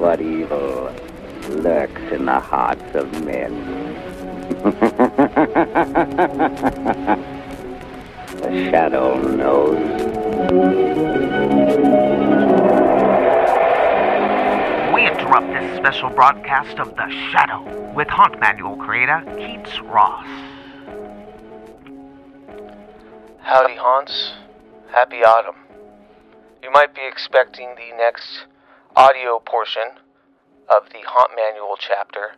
what evil lurks in the hearts of men. the shadow knows. We interrupt this special broadcast of The Shadow with Haunt Manual creator Keats Ross. Howdy, Haunts. Happy autumn. You might be expecting the next audio portion of the Haunt Manual chapter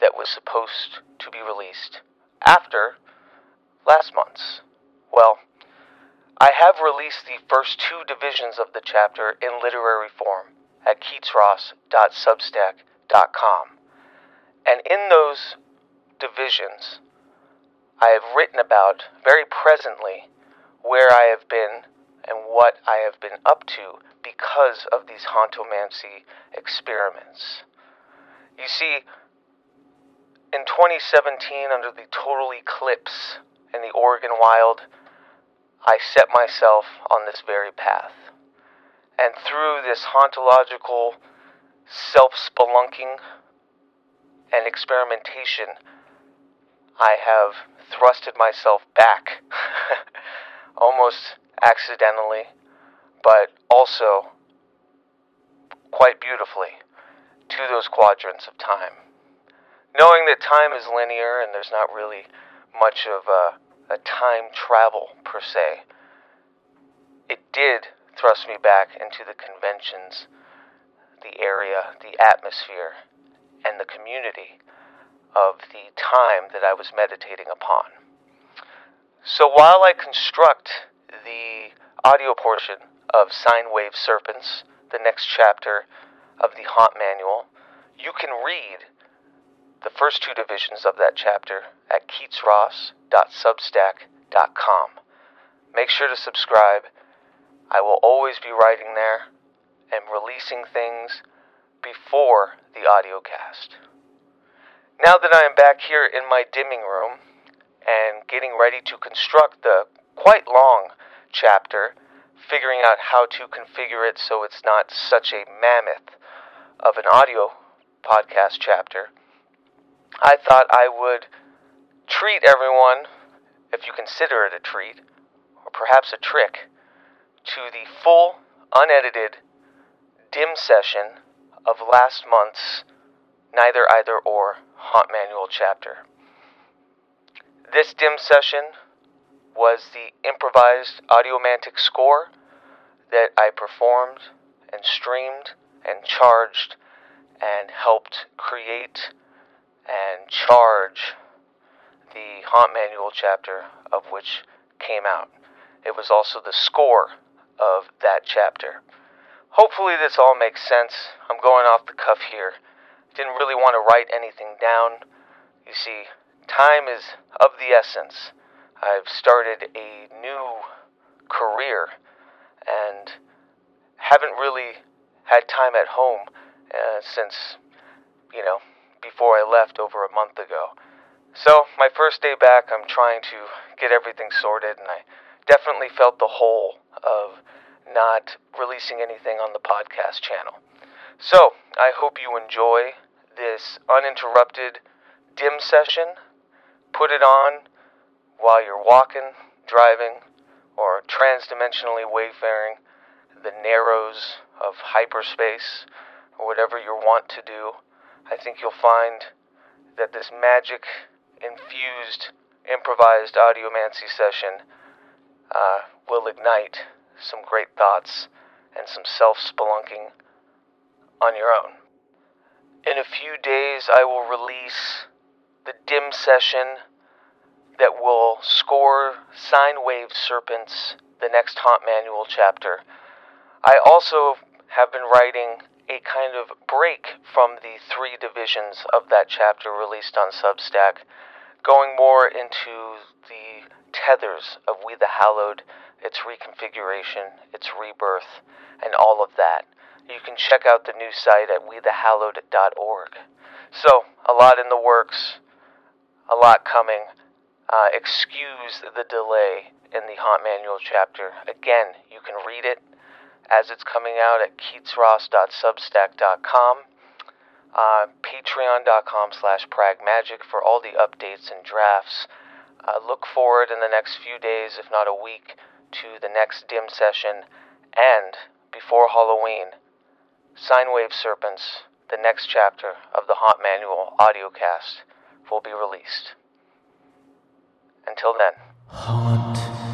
that was supposed to be released after last month's. Well, I have released the first two divisions of the chapter in literary form at keatsross.substack.com. And in those divisions, I have written about very presently where I have been and what I have been up to because of these hauntomancy experiments. You see, in 2017, under the total eclipse in the Oregon wild, I set myself on this very path. And through this hauntological self spelunking and experimentation, I have thrusted myself back, almost accidentally, but also quite beautifully, to those quadrants of time. Knowing that time is linear and there's not really much of a, a time travel per se, it did thrust me back into the conventions, the area, the atmosphere, and the community of the time that I was meditating upon. So while I construct the audio portion of Sine Wave Serpents, the next chapter of the Haunt Manual, you can read the first two divisions of that chapter at keatsross.substack.com. Make sure to subscribe. I will always be writing there and releasing things before the audio cast. Now that I am back here in my dimming room and getting ready to construct the quite long chapter, figuring out how to configure it so it's not such a mammoth of an audio podcast chapter, I thought I would treat everyone, if you consider it a treat, or perhaps a trick, to the full, unedited, dim session of last month's Neither Either Or Haunt Manual chapter. This dim session was the improvised audiomantic score that I performed and streamed and charged and helped create and charge the Haunt Manual chapter of which came out. It was also the score of that chapter. Hopefully, this all makes sense. I'm going off the cuff here. Didn't really want to write anything down. You see, time is of the essence. I've started a new career and haven't really had time at home uh, since, you know, before I left over a month ago. So, my first day back, I'm trying to get everything sorted, and I definitely felt the hole of not releasing anything on the podcast channel. So, I hope you enjoy this uninterrupted dim session. Put it on while you're walking, driving, or transdimensionally wayfaring the narrows of hyperspace, or whatever you want to do, I think you'll find that this magic infused improvised audiomancy session uh, will ignite some great thoughts and some self spelunking on your own. In a few days, I will release the dim session that will score Sine Wave Serpents, the next Haunt Manual chapter. I also have been writing a kind of break from the three divisions of that chapter released on Substack, going more into the tethers of We the Hallowed, its reconfiguration, its rebirth, and all of that. You can check out the new site at wethehallowed.org. So, a lot in the works, a lot coming. Uh, excuse the delay in the Haunt Manual chapter. Again, you can read it as it's coming out at keatsross.substack.com. uh, patreon.com slash pragmagic for all the updates and drafts. Uh, look forward in the next few days, if not a week, to the next dim session, and before Halloween, Sinewave Serpents, the next chapter of the Haunt Manual audiocast, will be released. Until then. Haunt